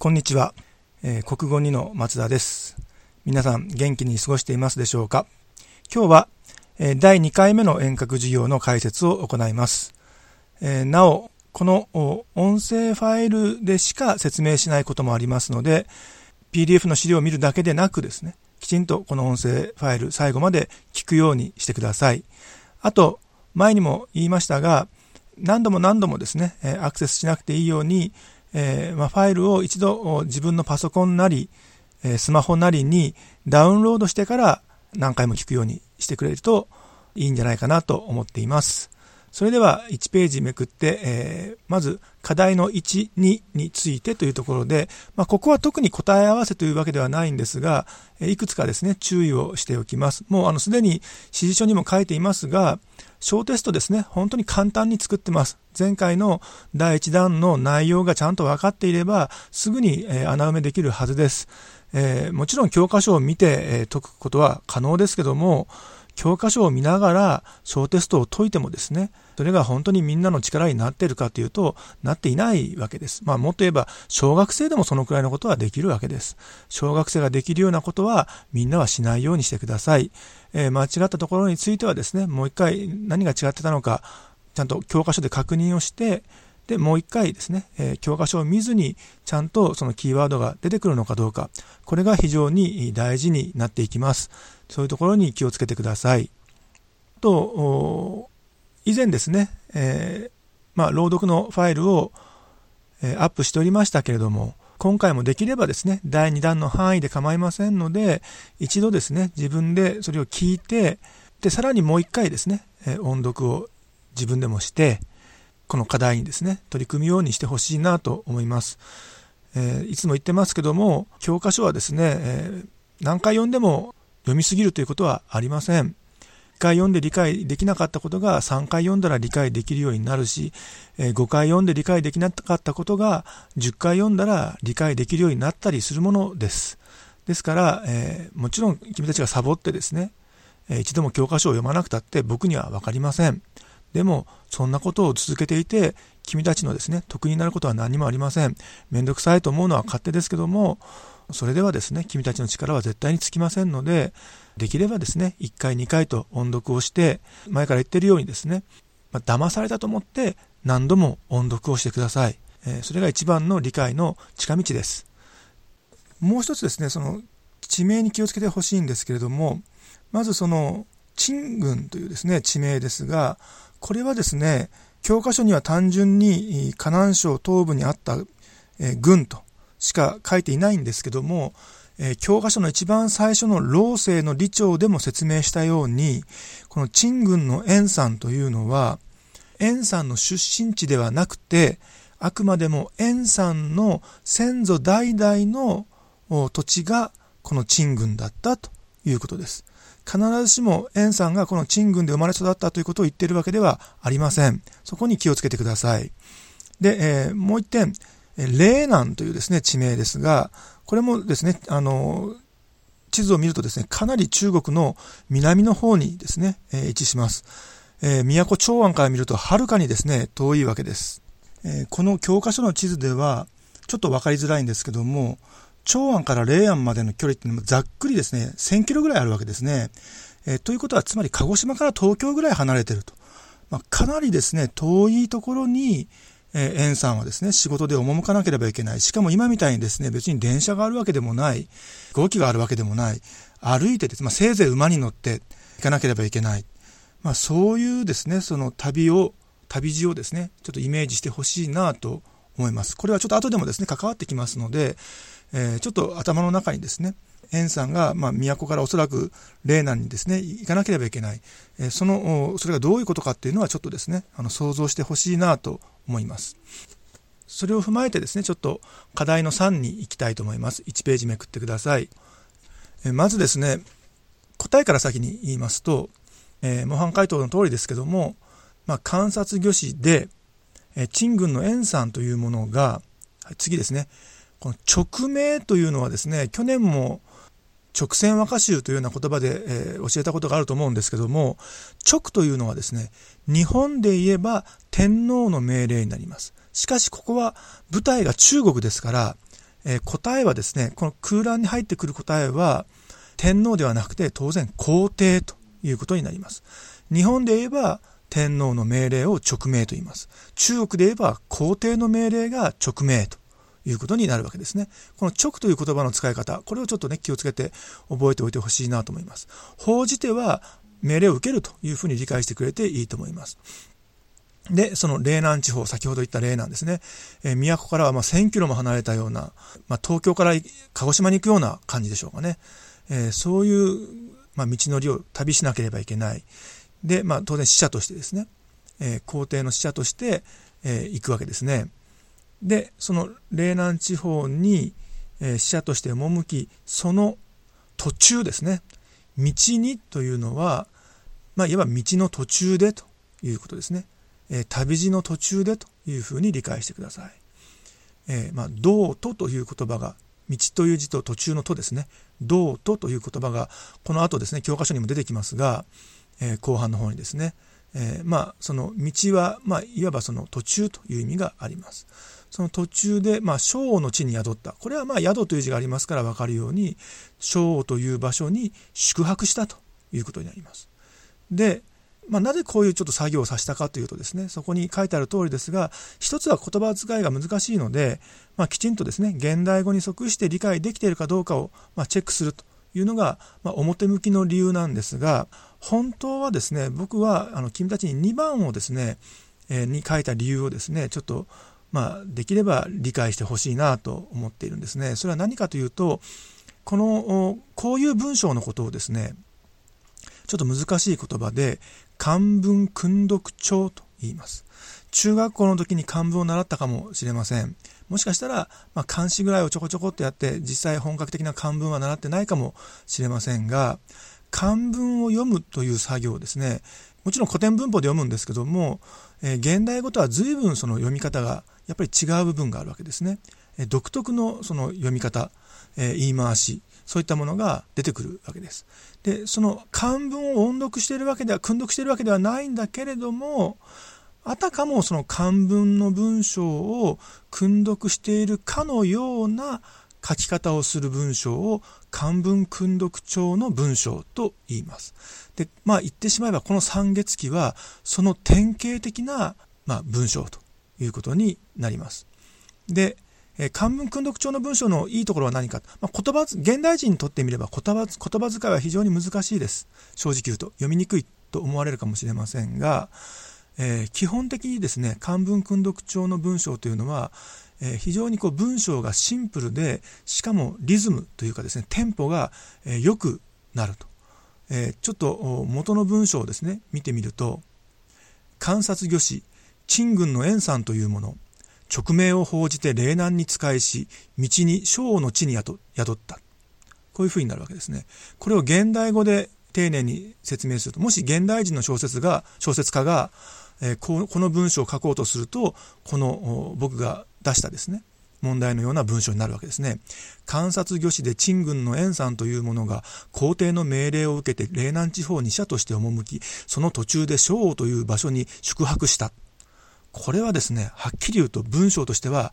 こんにちは、えー、国語2の松田です。皆さん元気に過ごしていますでしょうか？今日は、えー、第2回目の遠隔授業の解説を行います。えー、なお、この音声ファイルでしか説明しないこともありますので、PDF の資料を見るだけでなくですね、きちんとこの音声ファイル最後まで聞くようにしてください。あと、前にも言いましたが、何度も何度もですね、アクセスしなくていいように、えー、まあ、ファイルを一度自分のパソコンなり、えー、スマホなりにダウンロードしてから何回も聞くようにしてくれるといいんじゃないかなと思っています。それでは1ページめくって、えー、まず課題の1、2についてというところで、まあ、ここは特に答え合わせというわけではないんですが、いくつかですね、注意をしておきます。もうあのすでに指示書にも書いていますが、小テストですね、本当に簡単に作ってます。前回の第1弾の内容がちゃんと分かっていれば、すぐに、穴埋めできるはずです。えー、もちろん教科書を見て、解くことは可能ですけども、教科書を見ながら小テストを解いてもですね、それが本当にみんなの力になっているかというと、なっていないわけです。まあもっと言えば、小学生でもそのくらいのことはできるわけです。小学生ができるようなことはみんなはしないようにしてください。えー、間違ったところについてはですね、もう一回何が違ってたのか、ちゃんと教科書で確認をして、で、もう一回ですね、えー、教科書を見ずに、ちゃんとそのキーワードが出てくるのかどうか、これが非常に大事になっていきます。そういうところに気をつけてください。と、以前ですね、えー、まあ、朗読のファイルを、えー、アップしておりましたけれども、今回もできればですね、第2弾の範囲で構いませんので、一度ですね、自分でそれを聞いて、で、さらにもう一回ですね、え、音読を自分でもして、この課題にですね、取り組むようにしてほしいなと思います。えー、いつも言ってますけども、教科書はですね、えー、何回読んでも読みすぎるということはありません。1回読んで理解できなかったことが3回読んだら理解できるようになるし、え5回読んで理解できなかったことが10回読んだら理解できるようになったりするものです。ですから、え、もちろん君たちがサボってですね、え一度も教科書を読まなくたって僕には分かりません。でも、そんなことを続けていて、君たちのですね、得になることは何もありません。めんどくさいと思うのは勝手ですけども、それではですね、君たちの力は絶対につきませんので、できればですね、1回2回と音読をして、前から言ってるようにですね、まあ、騙されたと思って何度も音読をしてください。えー、それが一番の理解の近道です。もう一つですね、その地名に気をつけてほしいんですけれども、まずその、陳軍というですね、地名ですが、これはですね、教科書には単純に河南省東部にあった、軍としか書いていないんですけども、教科書の一番最初の老生の理長でも説明したように、この陳軍の円山というのは、円山の出身地ではなくて、あくまでも円山の先祖代々の土地がこの陳軍だったということです。必ずしも円さんがこの陳軍で生まれ育ったということを言っているわけではありません。そこに気をつけてください。で、えー、もう一点、霊南というですね、地名ですが、これもですね、あの、地図を見るとですね、かなり中国の南の方にですね、えー、位置します。えー、都長安から見るとはるかにですね、遠いわけです。えー、この教科書の地図では、ちょっとわかりづらいんですけども、長安から霊安までの距離っていうのもざっくりですね、1000キロぐらいあるわけですね。えー、ということは、つまり鹿児島から東京ぐらい離れてると。まあ、かなりですね、遠いところに、えー、園さんはですね、仕事で赴かなければいけない。しかも今みたいにですね、別に電車があるわけでもない、飛行機があるわけでもない、歩いてです、まあ、せいぜい馬に乗って行かなければいけない。まあ、そういうですね、その旅を、旅路をですね、ちょっとイメージしてほしいなと思います。これはちょっと後でもですね、関わってきますので、えー、ちょっと頭の中にですね、円さんが、まあ、都からおそらく霊南にですね、行かなければいけない。えー、その、それがどういうことかっていうのはちょっとですね、あの、想像してほしいなと思います。それを踏まえてですね、ちょっと課題の3に行きたいと思います。1ページめくってください。えまずですね、答えから先に言いますと、えー、模範解答の通りですけども、まあ、観察魚師で、えー、陳軍の円さんというものが、はい、次ですね、この直名というのはですね、去年も直線和歌集というような言葉で、えー、教えたことがあると思うんですけども、直というのはですね、日本で言えば天皇の命令になります。しかしここは舞台が中国ですから、えー、答えはですね、この空欄に入ってくる答えは、天皇ではなくて当然皇帝ということになります。日本で言えば天皇の命令を直命と言います。中国で言えば皇帝の命令が直命ということになるわけですね。この直という言葉の使い方、これをちょっとね、気をつけて覚えておいてほしいなと思います。法じては命令を受けるというふうに理解してくれていいと思います。で、その嶺南地方、先ほど言った嶺南ですね。えー、都からはま1000キロも離れたような、まあ、東京から鹿児島に行くような感じでしょうかね。えー、そういう、まあ、道のりを旅しなければいけない。で、まあ、当然死者としてですね、えー、皇帝の死者として、え、行くわけですね。で、その嶺南地方に、えー、死者として赴き、その途中ですね、道にというのは、まあ、いわば道の途中でということですね。えー、旅路の途中でというふうに理解してください。えー、まあ、道とという言葉が、道という字と途中のとですね、道とという言葉が、この後ですね、教科書にも出てきますが、えー、後半の方にですね、えー、まあ、その道は、まあ、いわばその途中という意味があります。その途中で、まあ、小の地に宿った。これはまあ、宿という字がありますから分かるように、小という場所に宿泊したということになります。で、まあ、なぜこういうちょっと作業をさせたかというとですね、そこに書いてある通りですが、一つは言葉遣いが難しいので、まあ、きちんとですね、現代語に即して理解できているかどうかを、まあ、チェックするというのが、まあ、表向きの理由なんですが、本当はですね、僕はあの君たちに2番をですね、えー、に書いた理由をですね、ちょっと、まあ、できれば理解してほしいなと思っているんですね。それは何かというと、この、こういう文章のことをですね、ちょっと難しい言葉で、漢文訓読帳と言います。中学校の時に漢文を習ったかもしれません。もしかしたら、まあ、漢詩ぐらいをちょこちょこっとやって、実際本格的な漢文は習ってないかもしれませんが、漢文を読むという作業ですね、もちろん古典文法で読むんですけども、えー、現代語とは随分その読み方がやっぱり違う部分があるわけですね。え、独特のその読み方、えー、言い回し、そういったものが出てくるわけです。で、その漢文を音読しているわけでは、訓読しているわけではないんだけれども、あたかもその漢文の文章を訓読しているかのような書き方をする文章を漢文訓読帳の文章と言います。で、まあ言ってしまえばこの三月期はその典型的な、まあ、文章ということになります。で、え漢文訓読帳の文章のいいところは何か。まあ、言葉、現代人にとってみれば言葉、言葉遣いは非常に難しいです。正直言うと。読みにくいと思われるかもしれませんが、えー、基本的にですね、漢文訓読帳の文章というのは、えー、非常にこう文章がシンプルで、しかもリズムというかですね、テンポが、えー、良くなると。えちょっと元の文章をですね、見てみると、観察御師、陳軍の円さんというもの、直命を報じて霊難に仕えし、道に小の地に宿った。こういう風になるわけですね。これを現代語で丁寧に説明すると、もし現代人の小説が、小説家が、え、この文章を書こうとすると、この僕が出したですね、問題のような文章になるわけですね。観察御師で陳軍の円さんというものが皇帝の命令を受けて霊南地方に使者として赴き、その途中で小王という場所に宿泊した。これはですね、はっきり言うと文章としては、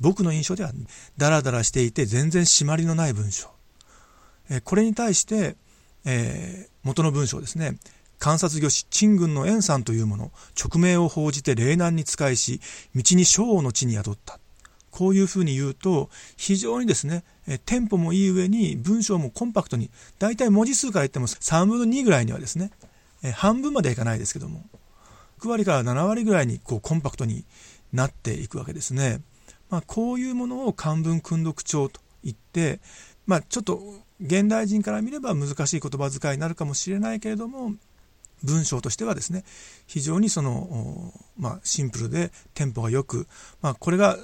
僕の印象ではダラダラしていて全然締まりのない文章。えこれに対して、えー、元の文章ですね。観察御師、陳軍の円さんというもの、直命を報じて霊難に仕えし、道に小の地に宿った。こういうふうに言うと、非常にですね、えテンポもいい上に文章もコンパクトに、だいたい文字数から言っても3分の2ぐらいにはですね、え半分まではいかないですけども、6割から7割ぐらいにこうコンパクトになっていくわけですね。まあ、こういうものを漢文訓読帳と言って、まあ、ちょっと現代人から見れば難しい言葉遣いになるかもしれないけれども文章としてはですね非常にその、まあ、シンプルでテンポがよく、まあ、これが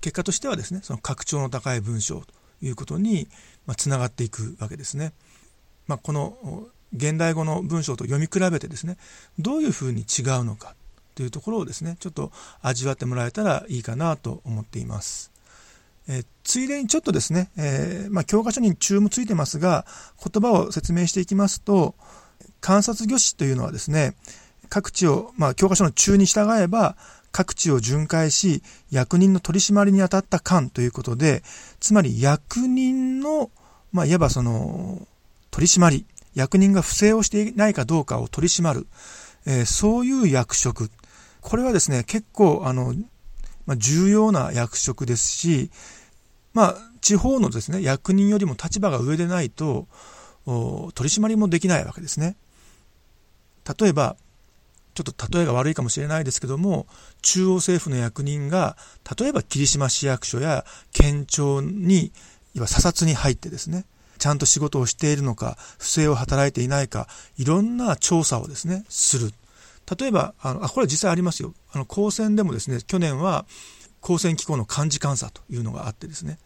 結果としてはですねその格調の高い文章ということにつながっていくわけですね。まあ、この現代語の文章と読み比べてですねどういうふうに違うのかというところをですねちょっと味わってもらえたらいいかなと思っています。え、ついでにちょっとですね、えー、まあ、教科書に注もついてますが言葉を説明していきますと観察魚師というのはですね各地を、まあ、教科書の中に従えば各地を巡回し、役人の取り締まりに当たった官ということで、つまり役人の、まあ、いわばその、取り締まり、役人が不正をしていないかどうかを取り締まる、えー、そういう役職。これはですね、結構、あの、まあ、重要な役職ですし、まあ、地方のですね、役人よりも立場が上でないと、取り締まりもできないわけですね。例えば、ちょっと例えが悪いかもしれないですけども、中央政府の役人が、例えば霧島市役所や県庁に、いわ査察に入ってですね、ちゃんと仕事をしているのか、不正を働いていないか、いろんな調査をですね、する。例えば、あの、あ、これは実際ありますよ。あの、高専でもですね、去年は、高専機構の幹事監査というのがあってですね、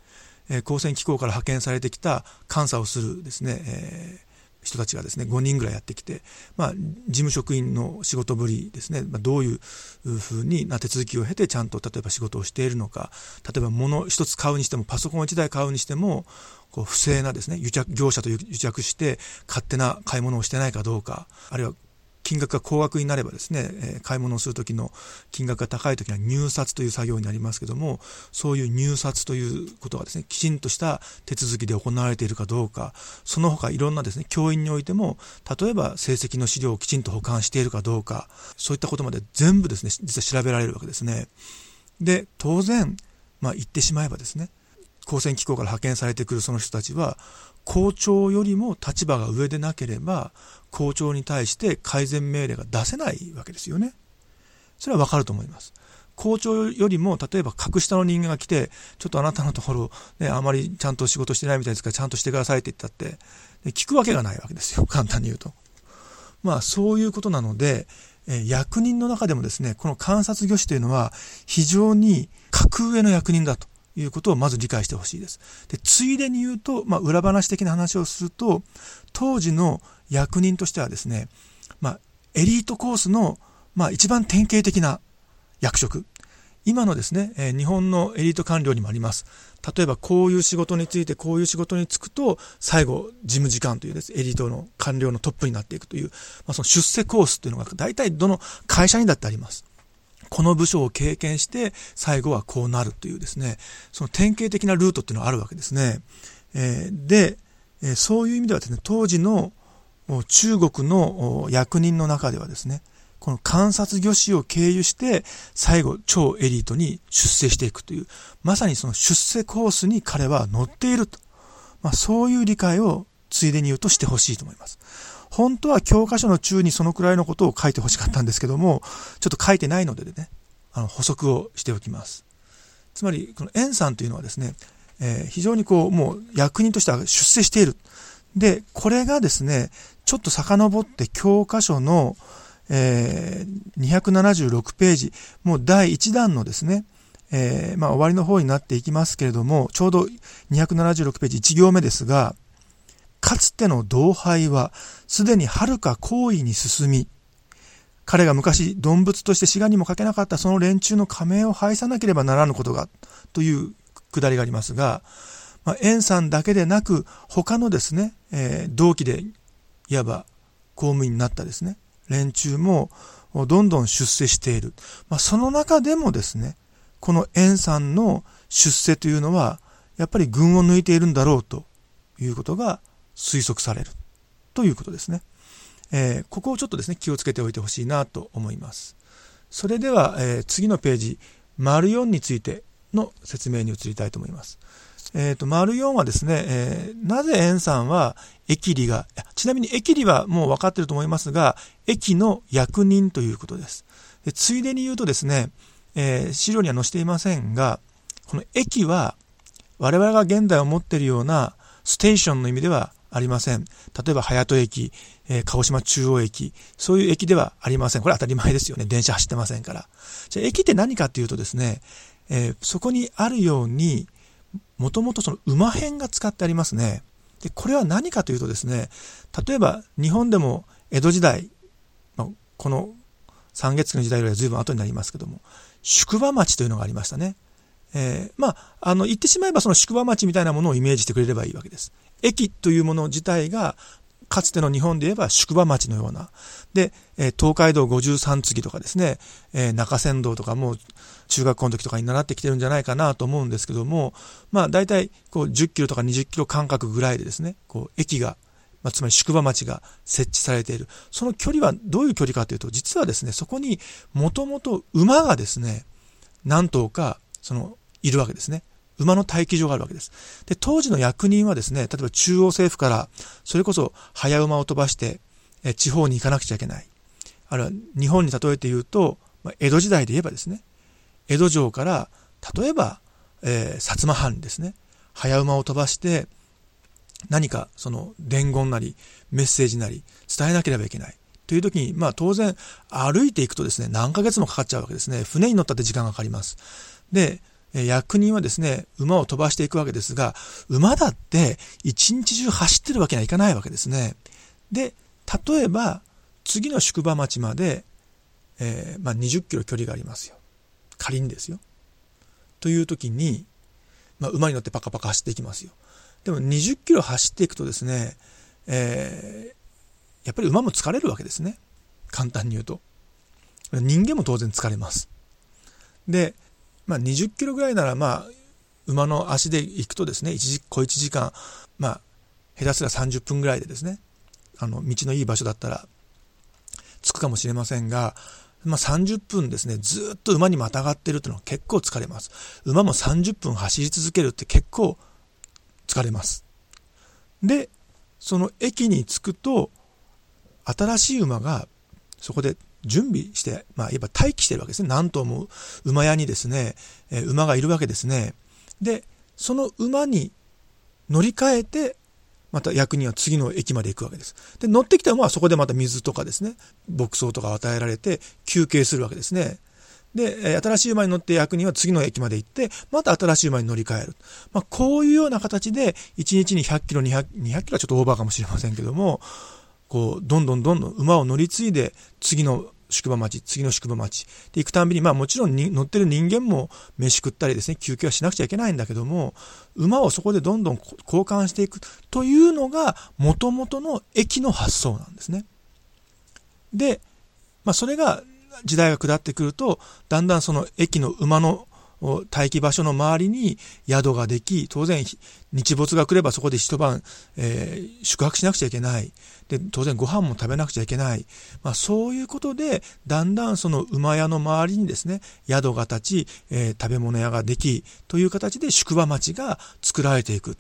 えー、高専機構から派遣されてきた監査をするですね、えー人たちがですね、5人ぐらいやってきて、まあ、事務職員の仕事ぶりですね、まあ、どういうふうにな手続きを経てちゃんと例えば仕事をしているのか、例えば物一つ買うにしても、パソコン一台買うにしても、こう不正なですね、癒着、業者と癒着して勝手な買い物をしてないかどうか、あるいは金額が高額になればですね、え買い物をするときの金額が高いときは入札という作業になりますけども、そういう入札ということがですね、きちんとした手続きで行われているかどうか、その他いろんなですね、教員においても、例えば成績の資料をきちんと保管しているかどうか、そういったことまで全部ですね、実は調べられるわけですね。で、当然、まあ言ってしまえばですね、高専機構から派遣されてくるその人たちは、校長よりも立場が上でなければ、校長に対して改善命令が出せないわけですよね。それはわかると思います。校長よりも、例えば格下の人間が来て、ちょっとあなたのところ、ね、あまりちゃんと仕事してないみたいですから、ちゃんとしてくださいって言ったって、聞くわけがないわけですよ。簡単に言うと。まあ、そういうことなので、え役人の中でもですね、この観察御師というのは、非常に格上の役人だと。いうことをまず理解してほしいです。で、ついでに言うと、まあ、裏話的な話をすると、当時の役人としてはですね、まあ、エリートコースの、まあ、一番典型的な役職。今のですね、え、日本のエリート官僚にもあります。例えば、こういう仕事について、こういう仕事に就くと、最後、事務次官というです、エリートの官僚のトップになっていくという、まあ、その出世コースというのが、大体どの会社にだってあります。この部署を経験して最後はこうなるというですね、その典型的なルートっていうのがあるわけですね。え、で、え、そういう意味ではですね、当時の中国の役人の中ではですね、この観察魚師を経由して最後超エリートに出世していくという、まさにその出世コースに彼は乗っていると。まあ、そういう理解をついでに言うとしてほしいと思います。本当は教科書の中にそのくらいのことを書いてほしかったんですけども、ちょっと書いてないのでね、あの補足をしておきます。つまり、この円さんというのはですね、えー、非常にこう、もう役人としては出世している。で、これがですね、ちょっと遡って教科書の、えー、276ページ、もう第1弾のですね、えー、まあ終わりの方になっていきますけれども、ちょうど276ページ1行目ですが、かつての同輩は、すでに遥か行為に進み、彼が昔、動物として志願にもかけなかったその連中の仮名を拝さなければならぬことが、というくだりがありますが、まあ、さんだけでなく、他のですね、えー、同期で、いわば公務員になったですね、連中も、どんどん出世している。まあ、その中でもですね、この円さんの出世というのは、やっぱり群を抜いているんだろうということが推測されるということですね。えー、ここをちょっとですね、気をつけておいてほしいなと思います。それでは、えー、次のページ、丸4についての説明に移りたいと思います。えっ、ー、と、丸4はですね、えー、なぜ円さんは、駅利が、ちなみに駅利はもう分かっていると思いますが、駅の役人ということです。でついでに言うとですね、えー、資料には載せていませんが、この駅は、我々が現代を持っているようなステーションの意味ではありません。例えば、隼人駅、えー、鹿児島中央駅、そういう駅ではありません。これ当たり前ですよね。電車走ってませんから。じゃあ、駅って何かっていうとですね、えー、そこにあるように、もともとその馬編が使ってありますね。で、これは何かというとですね、例えば日本でも江戸時代、この三月期の時代よりは随分後になりますけども、宿場町というのがありましたね。えー、まあ、あの、言ってしまえばその宿場町みたいなものをイメージしてくれればいいわけです。駅というもの自体が、かつての日本で言えば宿場町のような。で、え、東海道53次とかですね、え、中山道とかも中学校の時とかに習ってきてるんじゃないかなと思うんですけども、まあ大体こう10キロとか20キロ間隔ぐらいでですね、こう駅が、まあ、つまり宿場町が設置されている。その距離はどういう距離かというと、実はですね、そこにもともと馬がですね、何頭か、その、いるわけですね。馬の待機場があるわけです。で、当時の役人はですね、例えば中央政府から、それこそ早馬を飛ばして、え地方に行かなくちゃいけない。あるいは日本に例えて言うと、ま江戸時代で言えばですね、江戸城から、例えば、えー、薩摩藩にですね、早馬を飛ばして、何かその伝言なりメッセージなり伝えなければいけない。という時に、まあ当然歩いていくとですね、何ヶ月もかかっちゃうわけですね。船に乗ったって時間がかかります。で、役人はですね、馬を飛ばしていくわけですが、馬だって一日中走ってるわけにはいかないわけですね。で、例えば、次の宿場町まで、えー、まあ、20キロ距離がありますよ。仮にですよ。という時に、まあ、馬に乗ってパカパカ走っていきますよ。でも20キロ走っていくとですね、えー、やっぱり馬も疲れるわけですね。簡単に言うと。人間も当然疲れます。で、まあ、20キロぐらいなら、まあ、馬の足で行くとですね、1時、小1時間、まあ、下手すら30分ぐらいでですね、あの、道のいい場所だったら、着くかもしれませんが、まあ、30分ですね、ずっと馬にまたがってるっていうのは結構疲れます。馬も30分走り続けるって結構疲れます。で、その駅に着くと、新しい馬がそこで準備して、まあ、言えば待機してるわけですね。何頭も馬屋にですね、えー、馬がいるわけですね。で、その馬に乗り換えて、また役人は次の駅まで行くわけです。で、乗ってきた馬はそこでまた水とかですね、牧草とか与えられて休憩するわけですね。で、新しい馬に乗って役人は次の駅まで行って、また新しい馬に乗り換える。まあ、こういうような形で、1日に100キロ、200、200キロはちょっとオーバーかもしれませんけども、こう、どんどんどんどん馬を乗り継いで、次の宿場町、次の宿場町で行くたんびに、まあもちろん乗ってる人間も飯食ったりですね、休憩はしなくちゃいけないんだけども、馬をそこでどんどん交換していくというのが、元々の駅の発想なんですね。で、まあそれが時代が下ってくると、だんだんその駅の馬の待機場所の周りに宿ができ、当然日没が来ればそこで一晩、えー、宿泊しなくちゃいけない。で、当然ご飯も食べなくちゃいけない。まあそういうことで、だんだんその馬屋の周りにですね、宿が立ち、えー、食べ物屋ができ、という形で宿場町が作られていく。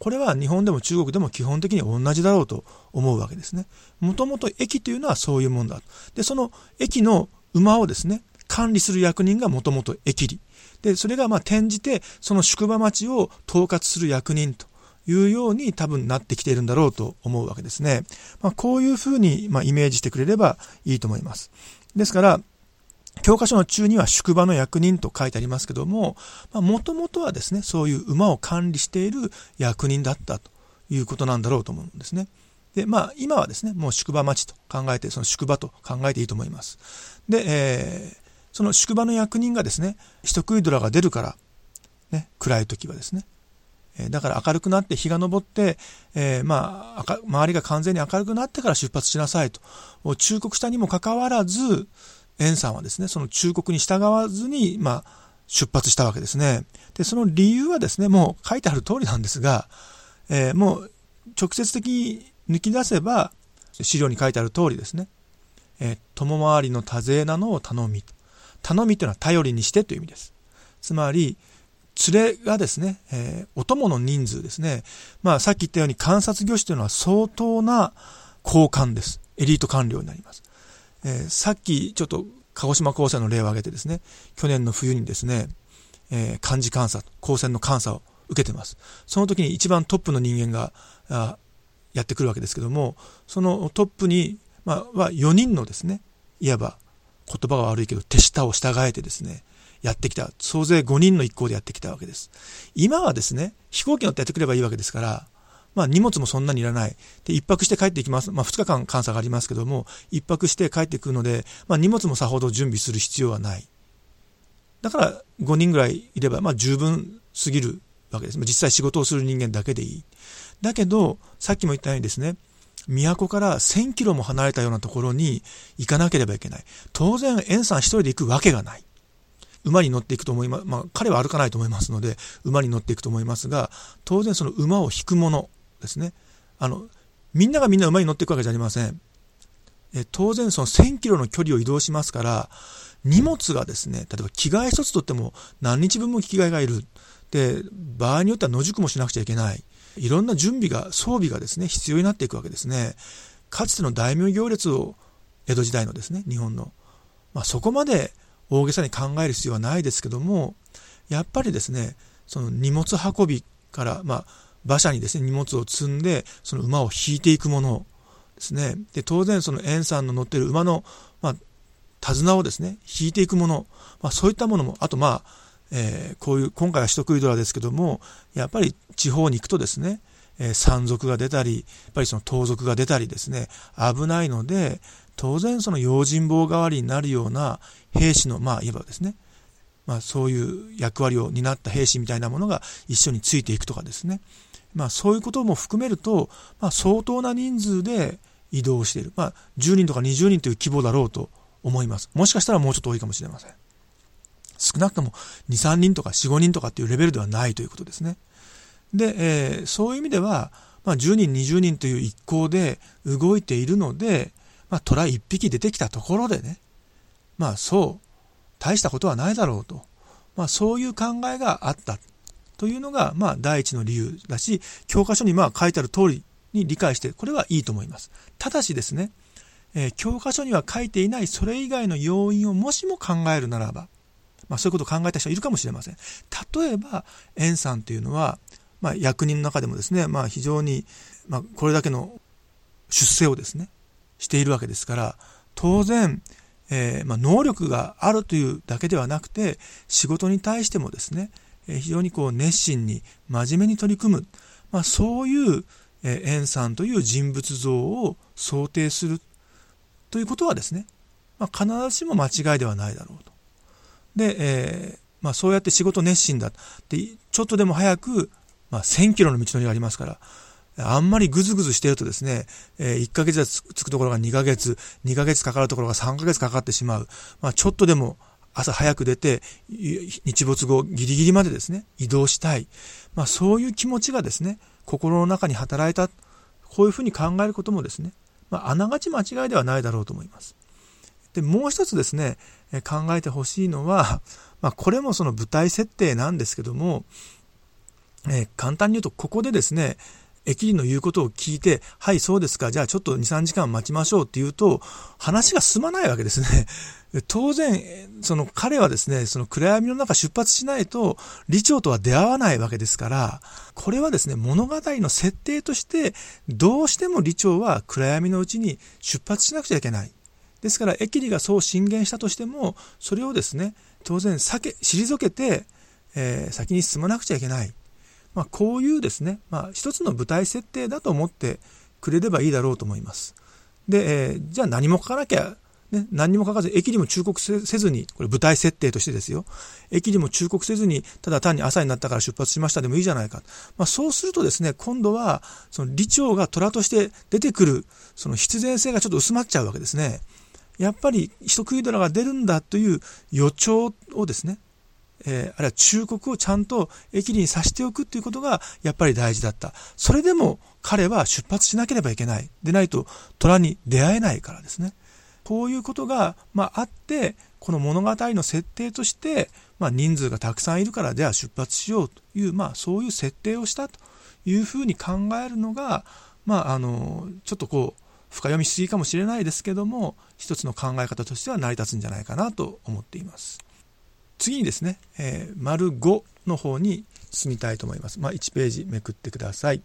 これは日本でも中国でも基本的に同じだろうと思うわけですね。もともと駅というのはそういうもんだ。で、その駅の馬をですね、管理する役人がもともと駅理。で、それがまあ転じて、その宿場町を統括する役人というように多分なってきているんだろうと思うわけですね。まあ、こういうふうにまイメージしてくれればいいと思います。ですから、教科書の中には宿場の役人と書いてありますけども、もともとはですね、そういう馬を管理している役人だったということなんだろうと思うんですね。で、まあ、今はですね、もう宿場町と考えて、その宿場と考えていいと思います。で、えー、その宿場の役人がですね、人食いドラが出るから、ね、暗い時はですね、だから明るくなって日が昇って、えー、まあ、周りが完全に明るくなってから出発しなさいと。忠告したにもかかわらず、円さんはですね、その忠告に従わずに、まあ、出発したわけですね。で、その理由はですね、もう書いてある通りなんですが、えー、もう直接的に抜き出せば、資料に書いてある通りですね、えー、友回りの多勢なのを頼み。頼みというのは頼りにしてという意味です。つまり、連れがですね、えー、お供の人数ですね。まあ、さっき言ったように観察業師というのは相当な高官です。エリート官僚になります。えー、さっきちょっと鹿児島高専の例を挙げてですね、去年の冬にですね、えー、漢字監査、高専の監査を受けてます。その時に一番トップの人間が、あやってくるわけですけども、そのトップに、まあ、は4人のですね、いわば言葉が悪いけど手下を従えてですね、やってきた。総勢5人の一行でやってきたわけです。今はですね、飛行機乗ってやってくればいいわけですから、まあ荷物もそんなにいらない。で、一泊して帰っていきます。まあ2日間監査がありますけども、一泊して帰ってくるので、まあ荷物もさほど準備する必要はない。だから5人ぐらいいれば、まあ十分すぎるわけです。実際仕事をする人間だけでいい。だけど、さっきも言ったようにですね、都から1000キロも離れたようなところに行かなければいけない。当然、エンさん一人で行くわけがない。馬に乗っていくと思います。まあ、彼は歩かないと思いますので、馬に乗っていくと思いますが、当然その馬を引くものですね。あの、みんながみんな馬に乗っていくわけじゃありません。え当然その1000キロの距離を移動しますから、荷物がですね、例えば着替え一つとっても何日分も着替えがいる。で、場合によっては野宿もしなくちゃいけない。いろんな準備が、装備がですね、必要になっていくわけですね。かつての大名行列を、江戸時代のですね、日本の。まあ、そこまで大げさに考える必要はないですけども、やっぱりですね、その荷物運びから、まあ、馬車にですね、荷物を積んで、その馬を引いていくものですね。で、当然その円さんの乗ってる馬の、まあ、手綱をですね、引いていくもの、まあ、そういったものも、あとまあ、えー、こういう、今回は人食いドラですけども、やっぱり地方に行くとですね、えー、山賊が出たり、やっぱりその盗賊が出たりですね、危ないので、当然その用心棒代わりになるような兵士の、まあ、いわばですね、まあ、そういう役割を担った兵士みたいなものが一緒についていくとかですね、まあ、そういうことも含めると、まあ、相当な人数で移動している。まあ、10人とか20人という規模だろうと思います。もしかしたらもうちょっと多いかもしれません。少なくとも2、3人とか4、5人とかっていうレベルではないということですね。で、えー、そういう意味では、まあ、10人、20人という一行で動いているので、まあ、虎一匹出てきたところでね、まあそう、大したことはないだろうと、まあそういう考えがあったというのが、まあ第一の理由だし、教科書にまあ書いてある通りに理解して、これはいいと思います。ただしですね、えー、教科書には書いていないそれ以外の要因をもしも考えるならば、まあそういうことを考えた人はいるかもしれません。例えば、円さんというのは、まあ役人の中でもですね、まあ非常に、まあこれだけの出世をですね、しているわけですから、当然、えー、まあ、能力があるというだけではなくて、仕事に対してもですね、えー、非常にこう熱心に真面目に取り組む、まあ、そういう、えー、円さんという人物像を想定するということはですね、まあ、必ずしも間違いではないだろうと。で、えー、まあ、そうやって仕事熱心だ。で、ちょっとでも早く、まあ、1000キロの道のりがありますから、あんまりぐずぐずしてるとですね、え1ヶ月でつくところが2ヶ月、2ヶ月かかるところが3ヶ月かかってしまう。まあ、ちょっとでも朝早く出て、日没後ギリギリまでですね、移動したい。まあ、そういう気持ちがですね、心の中に働いた。こういうふうに考えることもですね、まあ、あながち間違いではないだろうと思います。で、もう一つですね、考えてほしいのは、まあ、これもその舞台設定なんですけども、えー、簡単に言うと、ここでですね、駅員の言うことを聞いて、はい、そうですか、じゃあちょっと2、3時間待ちましょうって言うと、話が進まないわけですね。当然、その彼はですね、その暗闇の中出発しないと、李長とは出会わないわけですから、これはですね、物語の設定として、どうしても李長は暗闇のうちに出発しなくちゃいけない。ですから、駅里がそう進言したとしても、それをですね、当然避け、退けて、えー、先に進まなくちゃいけない。まあ、こういうですね、まあ、一つの舞台設定だと思ってくれればいいだろうと思います。で、えー、じゃあ何も書かなきゃ、ね、何も書かず、駅にも忠告せずに、これ舞台設定としてですよ。駅にも忠告せずに、ただ単に朝になったから出発しましたでもいいじゃないか。まあ、そうするとですね、今度は、その李長が虎として出てくる、その必然性がちょっと薄まっちゃうわけですね。やっぱり人食いドラが出るんだという予兆をですね、えー、あるいは忠告をちゃんと駅にさしておくっていうことがやっぱり大事だった。それでも彼は出発しなければいけない。でないと虎に出会えないからですね。こういうことが、まあ、あって、この物語の設定として、まあ、人数がたくさんいるから、では出発しようという、まあ、そういう設定をしたというふうに考えるのが、まあ、あの、ちょっとこう、深読みしすぎかもしれないですけども、一つの考え方としては成り立つんじゃないかなと思っています。次にですね、えー、丸5の方に進みたいと思います。まあ、1ページめくってください。